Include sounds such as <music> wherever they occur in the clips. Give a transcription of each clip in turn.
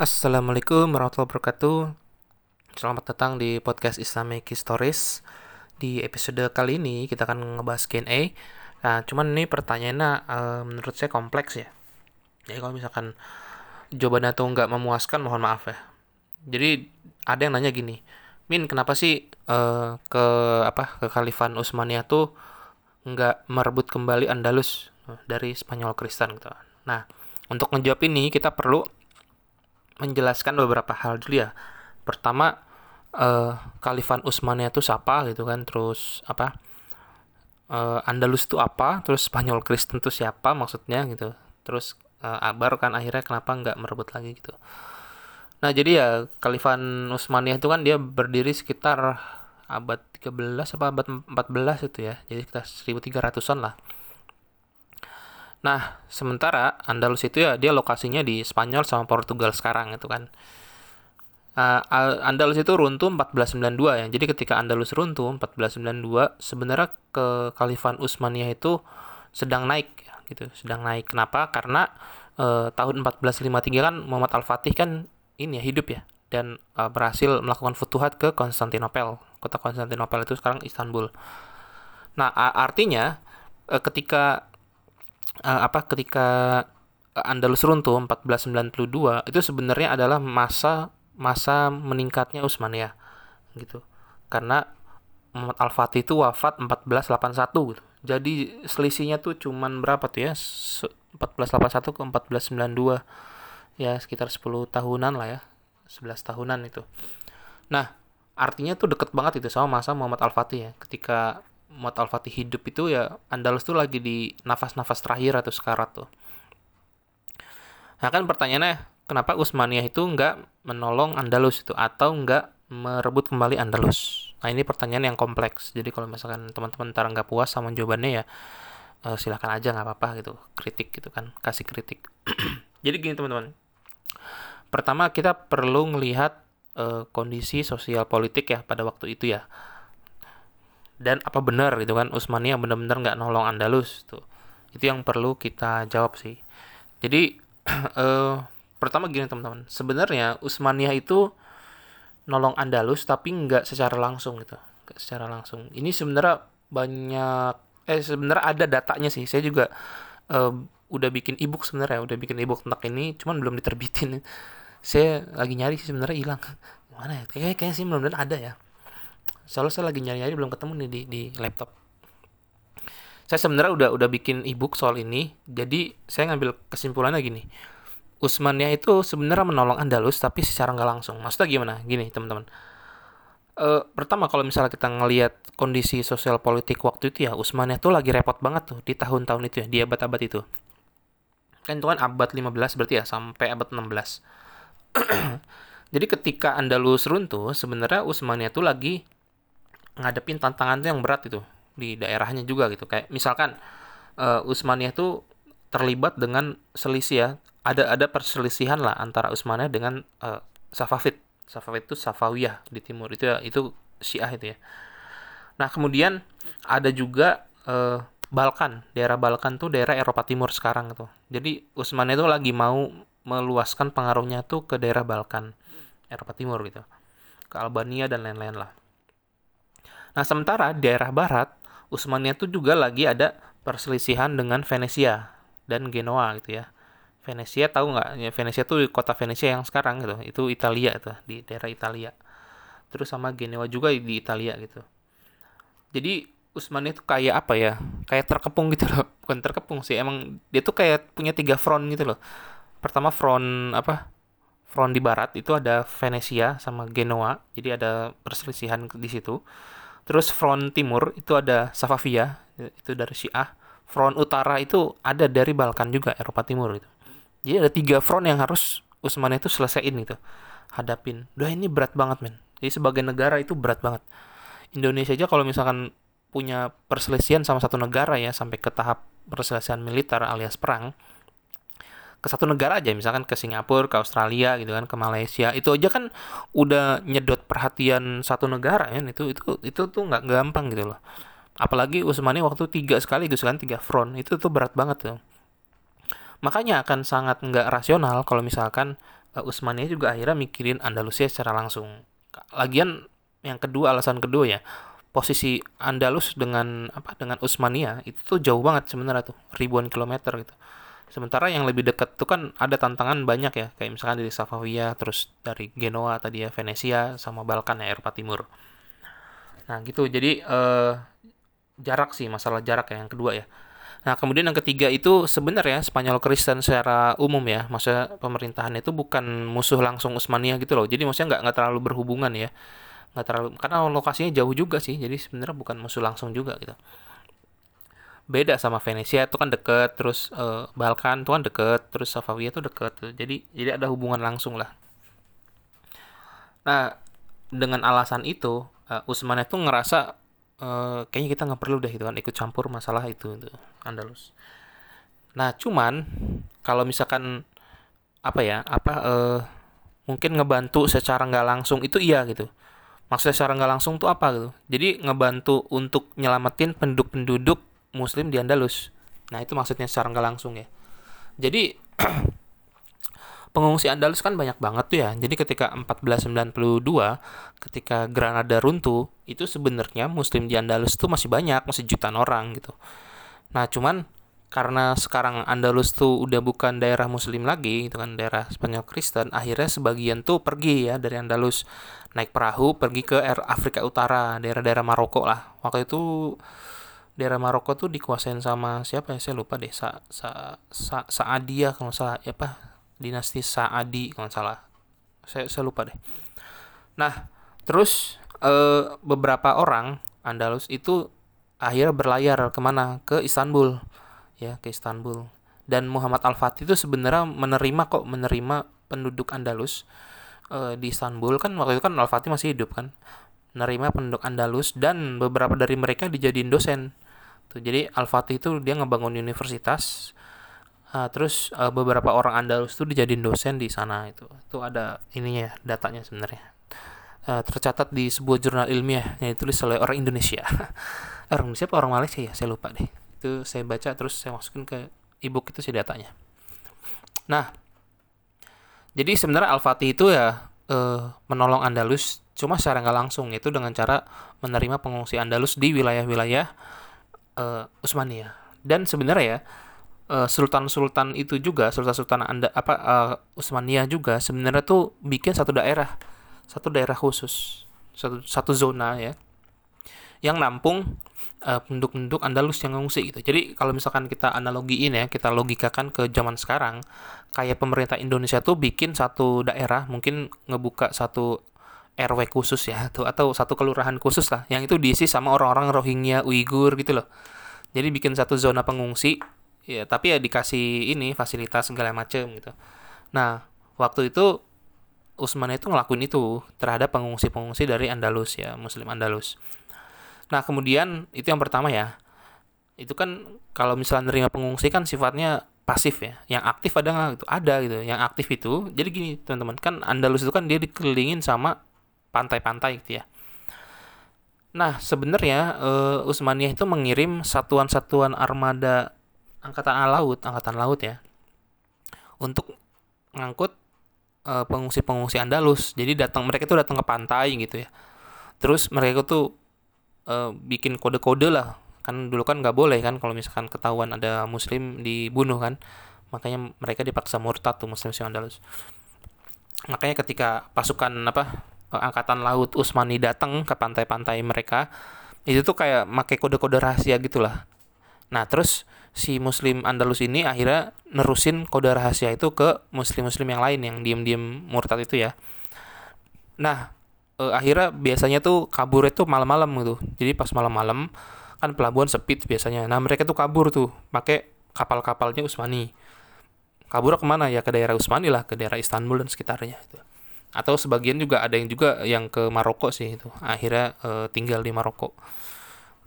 Assalamualaikum warahmatullahi wabarakatuh. Selamat datang di podcast Islamic Stories. Di episode kali ini kita akan ngebahas Q&A. Nah, cuman ini pertanyaannya uh, menurut saya kompleks ya. Jadi kalau misalkan jawabannya tuh nggak memuaskan, mohon maaf ya. Jadi ada yang nanya gini, Min, kenapa sih uh, ke apa ke Khalifan Utsmaniyah tuh nggak merebut kembali Andalus dari Spanyol Kristen gitu. Nah, untuk menjawab ini kita perlu menjelaskan beberapa hal dulu ya. Pertama, uh, Khalifan Utsmaniyah itu siapa gitu kan, terus apa? Uh, Andalus itu apa, terus Spanyol Kristen itu siapa maksudnya gitu. Terus uh, baru kan akhirnya kenapa nggak merebut lagi gitu. Nah, jadi ya Khalifan Utsmaniyah itu kan dia berdiri sekitar abad 13 apa abad 14 itu ya. Jadi sekitar 1300-an lah. Nah, sementara Andalus itu ya dia lokasinya di Spanyol sama Portugal sekarang itu kan. Uh, Andalus itu runtuh 1492 ya. Jadi ketika Andalus runtuh 1492 sebenarnya ke Khalifan Utsmaniyah itu sedang naik ya, gitu, sedang naik. Kenapa? Karena uh, tahun 1453 kan Muhammad Al-Fatih kan ini ya hidup ya dan uh, berhasil melakukan futuhat ke Konstantinopel. Kota Konstantinopel itu sekarang Istanbul. Nah, artinya ketika uh, apa ketika Andalus runtuh 1492 itu sebenarnya adalah masa masa meningkatnya Utsmaniyah gitu. Karena Muhammad Al-Fatih itu wafat 1481 gitu. Jadi selisihnya tuh cuman berapa tuh ya? 1481 ke 1492. Ya sekitar 10 tahunan lah ya. 11 tahunan itu. Nah, artinya tuh deket banget itu sama masa Muhammad Al-Fatih ya. Ketika Muhammad Al-Fatih hidup itu ya Andalus tuh lagi di nafas-nafas terakhir atau sekarat tuh. Nah kan pertanyaannya kenapa Utsmaniyah itu nggak menolong Andalus itu atau nggak merebut kembali Andalus? Nah ini pertanyaan yang kompleks. Jadi kalau misalkan teman-teman ntar nggak puas sama jawabannya ya uh, silahkan aja nggak apa-apa gitu kritik gitu kan kasih kritik. <clears throat> Jadi gini teman-teman. Pertama kita perlu melihat uh, kondisi sosial politik ya pada waktu itu ya dan apa benar gitu kan Utsmaniyah benar-benar nggak nolong Andalus tuh. Itu yang perlu kita jawab sih. Jadi uh, <clears throat> pertama gini teman-teman. Sebenarnya Utsmaniyah itu nolong Andalus tapi nggak secara langsung gitu. Gak secara langsung. Ini sebenarnya banyak eh sebenarnya ada datanya sih. Saya juga uh, udah bikin ebook sebenarnya udah bikin ebook tentang ini cuman belum diterbitin. Saya lagi nyari sih sebenarnya hilang. <laughs> Mana ya? Kayaknya kayaknya sih belum ada ya soalnya saya lagi nyari-nyari belum ketemu nih di di laptop. Saya sebenarnya udah udah bikin ebook soal ini. Jadi saya ngambil kesimpulannya gini. Usmania itu sebenarnya menolong Andalus tapi secara nggak langsung. Maksudnya gimana? Gini teman-teman. E, pertama kalau misalnya kita ngelihat kondisi sosial politik waktu itu ya Usmania tuh lagi repot banget tuh di tahun-tahun itu ya di abad-abad itu. Kan itu kan abad 15 berarti ya sampai abad 16 <clears throat> jadi ketika Andalus runtuh sebenarnya Usmania tuh lagi ngadepin tantangan yang berat itu di daerahnya juga gitu. Kayak misalkan uh, Utsmaniyah tuh terlibat dengan selisih ya. Ada ada perselisihan lah antara Utsmaniyah dengan uh, Safavid Safavid itu Safawiyah di timur. Itu ya itu Syiah itu ya. Nah kemudian ada juga uh, Balkan. Daerah Balkan tuh daerah Eropa Timur sekarang gitu jadi Utsmaniyah tuh lagi mau meluaskan pengaruhnya tuh ke daerah Balkan Eropa Timur gitu. Ke Albania dan lain-lain lah Nah, sementara di daerah barat, Utsmania itu juga lagi ada perselisihan dengan Venesia dan Genoa gitu ya. Venesia tahu nggak? Ya, Venesia tuh kota Venesia yang sekarang gitu. Itu Italia itu di daerah Italia. Terus sama Genoa juga di Italia gitu. Jadi Utsmania itu kayak apa ya? Kayak terkepung gitu loh. <laughs> Bukan terkepung sih, emang dia tuh kayak punya tiga front gitu loh. Pertama front apa? Front di barat itu ada Venesia sama Genoa. Jadi ada perselisihan di situ. Terus front timur itu ada Safavia, itu dari Syiah. Front utara itu ada dari Balkan juga, Eropa Timur gitu. Jadi ada tiga front yang harus Utsmania itu selesaiin gitu. Hadapin. Udah ini berat banget men. Jadi sebagai negara itu berat banget. Indonesia aja kalau misalkan punya perselisihan sama satu negara ya sampai ke tahap perselisihan militer alias perang, ke satu negara aja misalkan ke Singapura ke Australia gitu kan ke Malaysia itu aja kan udah nyedot perhatian satu negara ya itu itu itu tuh nggak gampang gitu loh apalagi Usmani waktu tiga sekali gitu kan tiga front itu tuh berat banget tuh makanya akan sangat nggak rasional kalau misalkan uh, Utsmania juga akhirnya mikirin Andalusia secara langsung. Lagian yang kedua alasan kedua ya posisi Andalus dengan apa dengan Utsmania itu tuh jauh banget sebenarnya tuh ribuan kilometer gitu. Sementara yang lebih dekat tuh kan ada tantangan banyak ya kayak misalkan dari Savoia terus dari Genoa tadi ya Venesia sama Balkan ya Eropa Timur. Nah gitu jadi uh, jarak sih masalah jarak ya yang kedua ya. Nah, kemudian yang ketiga itu sebenarnya Spanyol Kristen secara umum ya, masa pemerintahan itu bukan musuh langsung Utsmania gitu loh. Jadi maksudnya nggak nggak terlalu berhubungan ya, nggak terlalu karena lokasinya jauh juga sih. Jadi sebenarnya bukan musuh langsung juga gitu. Beda sama Venesia itu kan deket, terus uh, Balkan itu kan deket, terus Savoia itu deket. Jadi jadi ada hubungan langsung lah. Nah, dengan alasan itu, uh, Utsmania itu ngerasa uh, kayaknya kita nggak perlu deh gitu kan ikut campur masalah itu itu Andalus. Nah cuman kalau misalkan apa ya apa uh, mungkin ngebantu secara nggak langsung itu iya gitu. Maksudnya secara nggak langsung tuh apa gitu. Jadi ngebantu untuk nyelamatin penduduk-penduduk Muslim di Andalus. Nah itu maksudnya secara nggak langsung ya. Jadi <clears throat> pengungsi Andalus kan banyak banget tuh ya. Jadi ketika 1492 ketika Granada runtuh, itu sebenarnya muslim di Andalus tuh masih banyak, masih jutaan orang gitu. Nah, cuman karena sekarang Andalus tuh udah bukan daerah muslim lagi itu kan daerah Spanyol Kristen akhirnya sebagian tuh pergi ya dari Andalus naik perahu pergi ke Afrika Utara daerah-daerah Maroko lah waktu itu daerah Maroko tuh dikuasain sama siapa ya? Saya lupa deh. Sa Sa Sa Saadia kalau salah. Ya apa? Dinasti Saadi kalau salah. Saya saya lupa deh. Nah terus eh, beberapa orang Andalus itu akhirnya berlayar ke mana? Ke Istanbul. Ya ke Istanbul. Dan Muhammad Al Fatih itu sebenarnya menerima kok menerima penduduk Andalus eh, di Istanbul. Kan waktu itu kan Al Fatih masih hidup kan? Menerima penduduk Andalus dan beberapa dari mereka dijadiin dosen tuh jadi Al Fatih itu dia ngebangun universitas Uh, terus uh, beberapa orang Andalus itu dijadiin dosen di sana itu. Itu ada ininya datanya sebenarnya. Uh, tercatat di sebuah jurnal ilmiah yang ditulis oleh orang Indonesia. <laughs> orang Indonesia apa orang Malaysia ya? Saya lupa deh. Itu saya baca terus saya masukin ke ebook itu sih datanya. Nah, jadi sebenarnya Al-Fatih itu ya uh, menolong Andalus cuma secara nggak langsung itu dengan cara menerima pengungsi Andalus di wilayah-wilayah uh, Utsmaniyah. Dan sebenarnya ya Eh, sultan-sultan itu juga sultan-sultan anda apa uh, Utsmaniyah juga sebenarnya tuh bikin satu daerah satu daerah khusus satu satu zona ya yang nampung uh, penduduk-penduduk Andalus yang ngungsi gitu. Jadi kalau misalkan kita analogiin ya, kita logikakan ke zaman sekarang, kayak pemerintah Indonesia tuh bikin satu daerah, mungkin ngebuka satu RW khusus ya, tuh atau satu kelurahan khusus lah, yang itu diisi sama orang-orang Rohingya, Uighur gitu loh. Jadi bikin satu zona pengungsi ya tapi ya dikasih ini fasilitas segala macem gitu. Nah waktu itu Usman itu ngelakuin itu terhadap pengungsi-pengungsi dari Andalus ya Muslim Andalus. Nah kemudian itu yang pertama ya itu kan kalau misalnya nerima pengungsi kan sifatnya pasif ya yang aktif ada nggak? Itu ada gitu yang aktif itu. Jadi gini teman-teman kan Andalus itu kan dia dikelilingin sama pantai-pantai gitu ya Nah, sebenarnya uh, Utsmaniyah itu mengirim satuan-satuan armada angkatan laut, angkatan laut ya, untuk ngangkut uh, pengungsi-pengungsi Andalus. Jadi datang mereka tuh datang ke pantai gitu ya. Terus mereka tuh uh, bikin kode-kode lah. Kan dulu kan nggak boleh kan kalau misalkan ketahuan ada muslim dibunuh kan. Makanya mereka dipaksa murtad tuh muslim Andalus. Makanya ketika pasukan apa angkatan laut Utsmani datang ke pantai-pantai mereka, itu tuh kayak pakai kode-kode rahasia gitulah. Nah, terus si muslim Andalus ini akhirnya nerusin kode rahasia itu ke muslim-muslim yang lain yang diem-diem murtad itu ya. Nah, eh, akhirnya biasanya tuh kabur itu malam-malam gitu. Jadi pas malam-malam kan pelabuhan sepi biasanya. Nah, mereka tuh kabur tuh pakai kapal-kapalnya Usmani. Kabur ke mana ya ke daerah Usmani lah, ke daerah Istanbul dan sekitarnya itu. Atau sebagian juga ada yang juga yang ke Maroko sih itu. Akhirnya eh, tinggal di Maroko.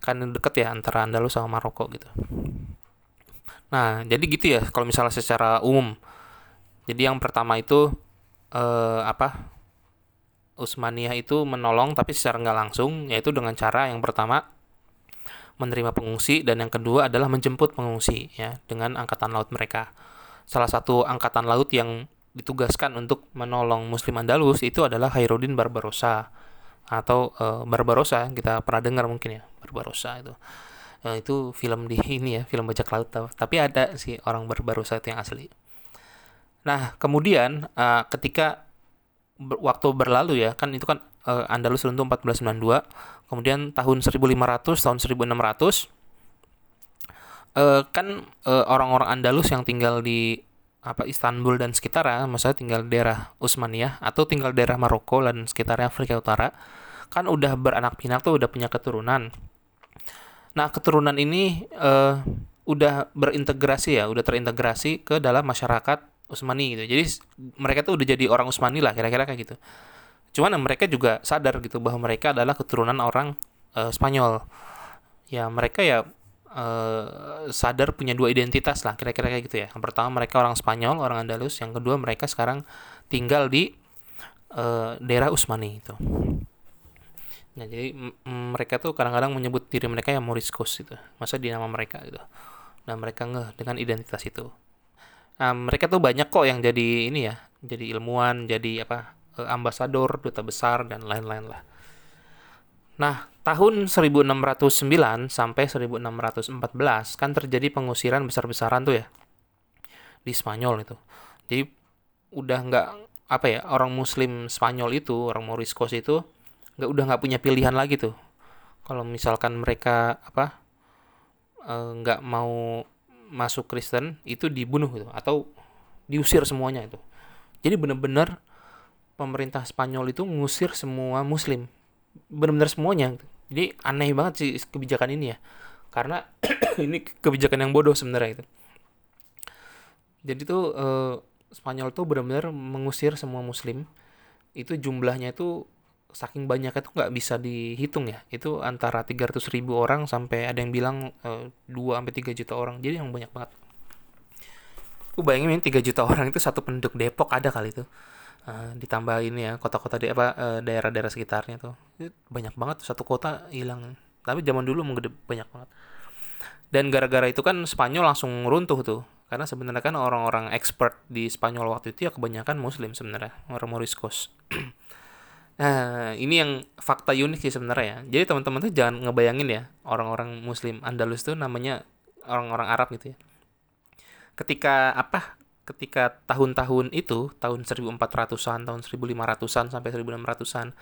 Kan deket ya antara Andalus sama Maroko gitu. Nah, jadi gitu ya kalau misalnya secara umum. Jadi yang pertama itu eh, apa? Usmaniyah itu menolong tapi secara nggak langsung, yaitu dengan cara yang pertama menerima pengungsi dan yang kedua adalah menjemput pengungsi ya dengan angkatan laut mereka. Salah satu angkatan laut yang ditugaskan untuk menolong Muslim Andalus itu adalah Khairuddin Barbarossa. Atau uh, Barbarossa kita pernah dengar mungkin ya Barbarossa itu. Uh, itu film di ini ya film bajak laut tapi ada sih orang Barbarossa itu yang asli. Nah kemudian uh, ketika ber waktu berlalu ya kan itu kan uh, Andalus runtuh 1492 kemudian tahun 1500 tahun 1600 uh, kan orang-orang uh, Andalus yang tinggal di apa Istanbul dan sekitarnya, maksudnya tinggal daerah Utsmaniyah atau tinggal daerah Maroko dan sekitarnya Afrika Utara, kan udah beranak pinak tuh udah punya keturunan. Nah keturunan ini uh, udah berintegrasi ya, udah terintegrasi ke dalam masyarakat Utsmani gitu. Jadi mereka tuh udah jadi orang Utsmani lah kira-kira kayak gitu. Cuman mereka juga sadar gitu bahwa mereka adalah keturunan orang uh, Spanyol. Ya mereka ya uh, sadar punya dua identitas lah kira-kira kayak gitu ya. Yang pertama mereka orang Spanyol, orang Andalus. Yang kedua mereka sekarang tinggal di uh, daerah Usmani itu. Nah jadi mereka tuh kadang-kadang menyebut diri mereka yang Moriscos itu, masa di nama mereka gitu. Nah mereka ngeh dengan identitas itu. Nah, mereka tuh banyak kok yang jadi ini ya, jadi ilmuwan, jadi apa eh, ambasador, duta besar dan lain-lain lah. Nah, tahun 1609 sampai 1614 kan terjadi pengusiran besar-besaran tuh ya di Spanyol itu. Jadi udah nggak apa ya orang Muslim Spanyol itu orang Moriscos itu nggak udah nggak punya pilihan lagi tuh. Kalau misalkan mereka apa eh, nggak e, mau masuk Kristen itu dibunuh gitu atau diusir semuanya itu. Jadi benar-benar pemerintah Spanyol itu ngusir semua Muslim benar-benar semuanya. Jadi aneh banget sih kebijakan ini ya. Karena <coughs> ini kebijakan yang bodoh sebenarnya itu. Jadi tuh eh, Spanyol tuh benar-benar mengusir semua Muslim. Itu jumlahnya itu saking banyaknya tuh nggak bisa dihitung ya. Itu antara 300 ribu orang sampai ada yang bilang eh, 2 sampai 3 juta orang. Jadi yang banyak banget. Aku bayangin 3 juta orang itu satu penduduk Depok ada kali itu uh, ditambah ini ya kota-kota di apa uh, daerah-daerah sekitarnya tuh. Banyak banget satu kota hilang. Tapi zaman dulu menggede banyak banget. Dan gara-gara itu kan Spanyol langsung runtuh tuh. Karena sebenarnya kan orang-orang expert di Spanyol waktu itu ya kebanyakan Muslim sebenarnya orang Moriscos. <clears throat> Nah ini yang fakta unik sih sebenarnya ya. Jadi teman-teman tuh jangan ngebayangin ya orang-orang Muslim Andalus tuh namanya orang-orang Arab gitu ya. Ketika apa ketika tahun-tahun itu, tahun 1400-an, tahun 1500-an sampai 1600-an,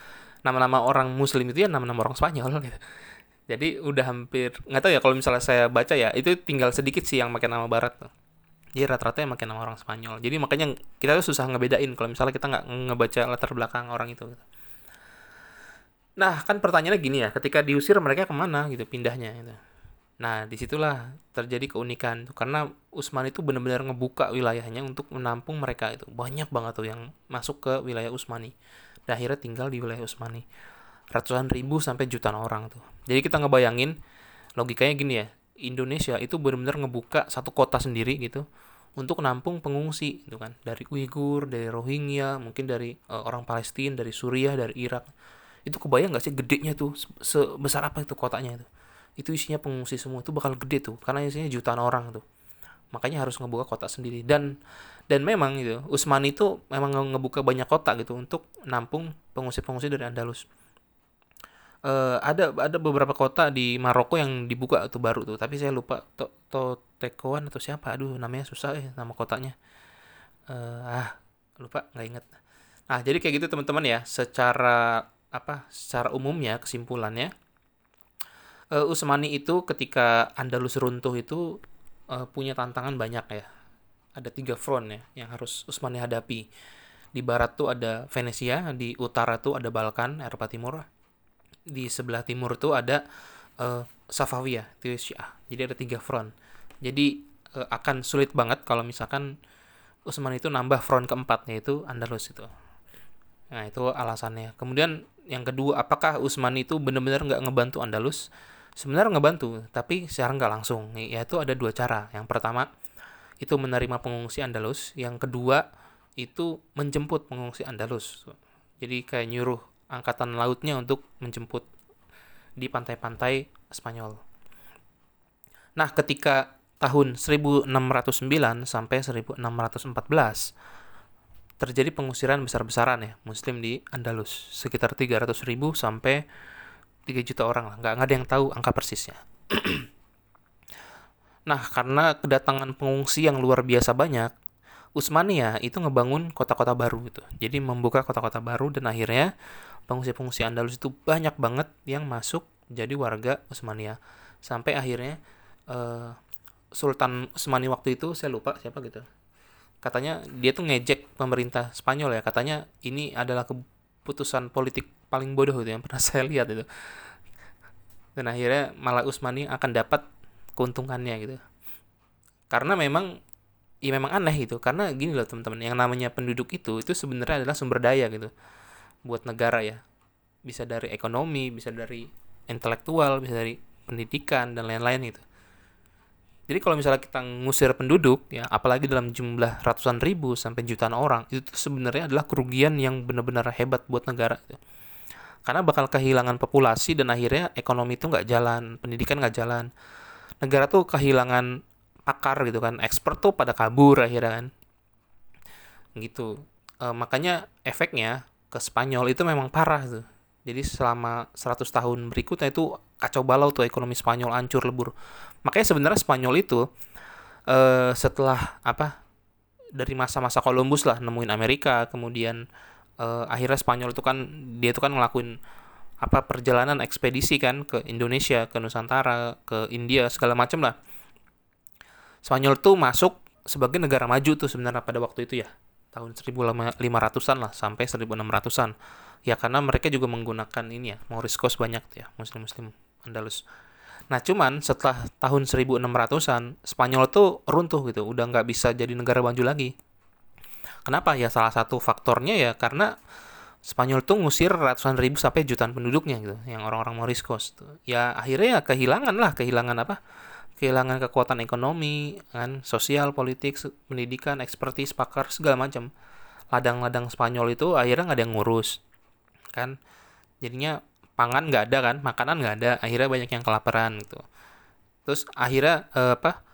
nama-nama orang muslim itu ya nama-nama orang Spanyol gitu. Jadi udah hampir nggak tahu ya kalau misalnya saya baca ya itu tinggal sedikit sih yang pakai nama barat tuh. Jadi rata-rata yang pakai nama orang Spanyol. Jadi makanya kita tuh susah ngebedain kalau misalnya kita nggak ngebaca latar belakang orang itu. Gitu. Nah kan pertanyaannya gini ya, ketika diusir mereka ke mana gitu pindahnya gitu. Nah, di situlah terjadi keunikan tuh karena Usman itu benar-benar ngebuka wilayahnya untuk menampung mereka itu. Banyak banget tuh yang masuk ke wilayah Usmani. Dan akhirnya tinggal di wilayah Usmani. Ratusan ribu sampai jutaan orang tuh. Jadi kita ngebayangin logikanya gini ya. Indonesia itu benar-benar ngebuka satu kota sendiri gitu untuk menampung pengungsi gitu kan. Dari Uighur, dari Rohingya, mungkin dari uh, orang Palestina, dari Suriah, dari Irak. Itu kebayang gak sih gedenya tuh sebesar apa itu kotanya itu itu isinya pengungsi semua itu bakal gede tuh karena isinya jutaan orang tuh. Makanya harus ngebuka kota sendiri. Dan dan memang gitu Usman itu memang ngebuka banyak kota gitu untuk nampung pengungsi-pengungsi dari Andalus. Uh, ada ada beberapa kota di Maroko yang dibuka tuh baru tuh tapi saya lupa to, to Tekoan atau siapa. Aduh namanya susah ya nama kotanya. Uh, ah lupa nggak inget nah jadi kayak gitu teman-teman ya. Secara apa secara umumnya kesimpulannya uh, Usmani itu ketika Andalus runtuh itu uh, punya tantangan banyak ya. Ada tiga front ya yang harus Usmani hadapi. Di barat tuh ada Venesia, di utara tuh ada Balkan, Eropa Timur. Di sebelah timur tuh ada uh, Safawiyah, itu Syiah. Jadi ada tiga front. Jadi uh, akan sulit banget kalau misalkan Utsman itu nambah front keempat yaitu Andalus itu. Nah itu alasannya. Kemudian yang kedua, apakah Utsman itu benar-benar nggak ngebantu Andalus? Sebenarnya ngebantu, tapi secara nggak langsung. Yaitu ada dua cara. Yang pertama, itu menerima pengungsi Andalus. Yang kedua, itu menjemput pengungsi Andalus. Jadi kayak nyuruh angkatan lautnya untuk menjemput di pantai-pantai Spanyol. Nah, ketika tahun 1609 sampai 1614 terjadi pengusiran besar-besaran ya muslim di Andalus sekitar 300 ribu sampai 3 juta orang lah. Nggak, ada yang tahu angka persisnya. <clears throat> Nah karena kedatangan pengungsi yang luar biasa banyak Utsmania itu ngebangun kota-kota baru gitu. Jadi membuka kota-kota baru dan akhirnya pengungsi-pengungsi Andalus itu banyak banget yang masuk jadi warga Utsmania sampai akhirnya uh, Sultan Utsmani waktu itu saya lupa siapa gitu. Katanya dia tuh ngejek pemerintah Spanyol ya. Katanya ini adalah keputusan politik paling bodoh itu yang pernah <laughs> saya lihat itu. Dan akhirnya malah Usmani akan dapat keuntungannya gitu. Karena memang ya memang aneh gitu. Karena gini loh teman-teman yang namanya penduduk itu itu sebenarnya adalah sumber daya gitu. Buat negara ya. Bisa dari ekonomi bisa dari intelektual bisa dari pendidikan dan lain-lain gitu jadi kalau misalnya kita ngusir penduduk, ya apalagi dalam jumlah ratusan ribu sampai jutaan orang, itu sebenarnya adalah kerugian yang benar-benar hebat buat negara. Gitu. Karena bakal kehilangan populasi dan akhirnya ekonomi itu nggak jalan, pendidikan nggak jalan. Negara tuh kehilangan pakar gitu kan, expert tuh pada kabur akhirnya kan. Gitu. E, makanya efeknya ke Spanyol itu memang parah tuh. Jadi selama 100 tahun berikutnya itu kacau balau tuh ekonomi Spanyol hancur lebur. Makanya sebenarnya Spanyol itu uh, setelah apa dari masa-masa Columbus lah nemuin Amerika, kemudian uh, akhirnya Spanyol itu kan dia itu kan ngelakuin apa perjalanan ekspedisi kan ke Indonesia, ke Nusantara, ke India segala macam lah. Spanyol tuh masuk sebagai negara maju tuh sebenarnya pada waktu itu ya tahun 1500-an lah sampai 1600-an. Ya karena mereka juga menggunakan ini ya, Moriscos banyak tuh ya, muslim-muslim Andalus. Nah cuman setelah tahun 1600-an Spanyol tuh runtuh gitu, udah nggak bisa jadi negara maju lagi. Kenapa? Ya salah satu faktornya ya karena Spanyol tuh ngusir ratusan ribu sampai jutaan penduduknya gitu, yang orang-orang Moriscos tuh. Ya akhirnya ya kehilangan lah, kehilangan apa? Kehilangan kekuatan ekonomi, kan, sosial, politik, pendidikan, ekspertis, pakar segala macam. Ladang-ladang Spanyol itu akhirnya nggak ada yang ngurus, kan? Jadinya pangan nggak ada kan makanan nggak ada akhirnya banyak yang kelaparan gitu. Terus akhirnya eh, apa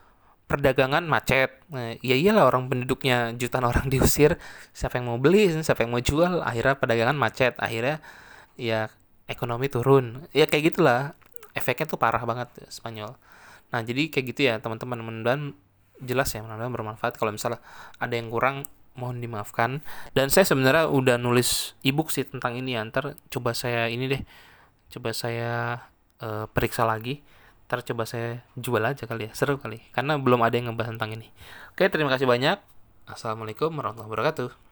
perdagangan macet. Nah, ya iyalah orang penduduknya jutaan <laughs> orang diusir siapa yang mau beli siapa yang mau jual akhirnya perdagangan macet. Akhirnya ya ekonomi turun. Ya kayak gitulah efeknya tuh parah banget Spanyol. Nah jadi kayak gitu ya teman-teman. Mudah jelas ya mudah bermanfaat. Kalau misalnya ada yang kurang mohon dimaafkan. Dan saya sebenarnya udah nulis ebook sih tentang ini ya. Ntar coba saya ini deh coba saya uh, periksa lagi. Ntar coba saya jual aja kali ya. Seru kali. Karena belum ada yang ngebahas tentang ini. Oke terima kasih banyak. Assalamualaikum warahmatullahi wabarakatuh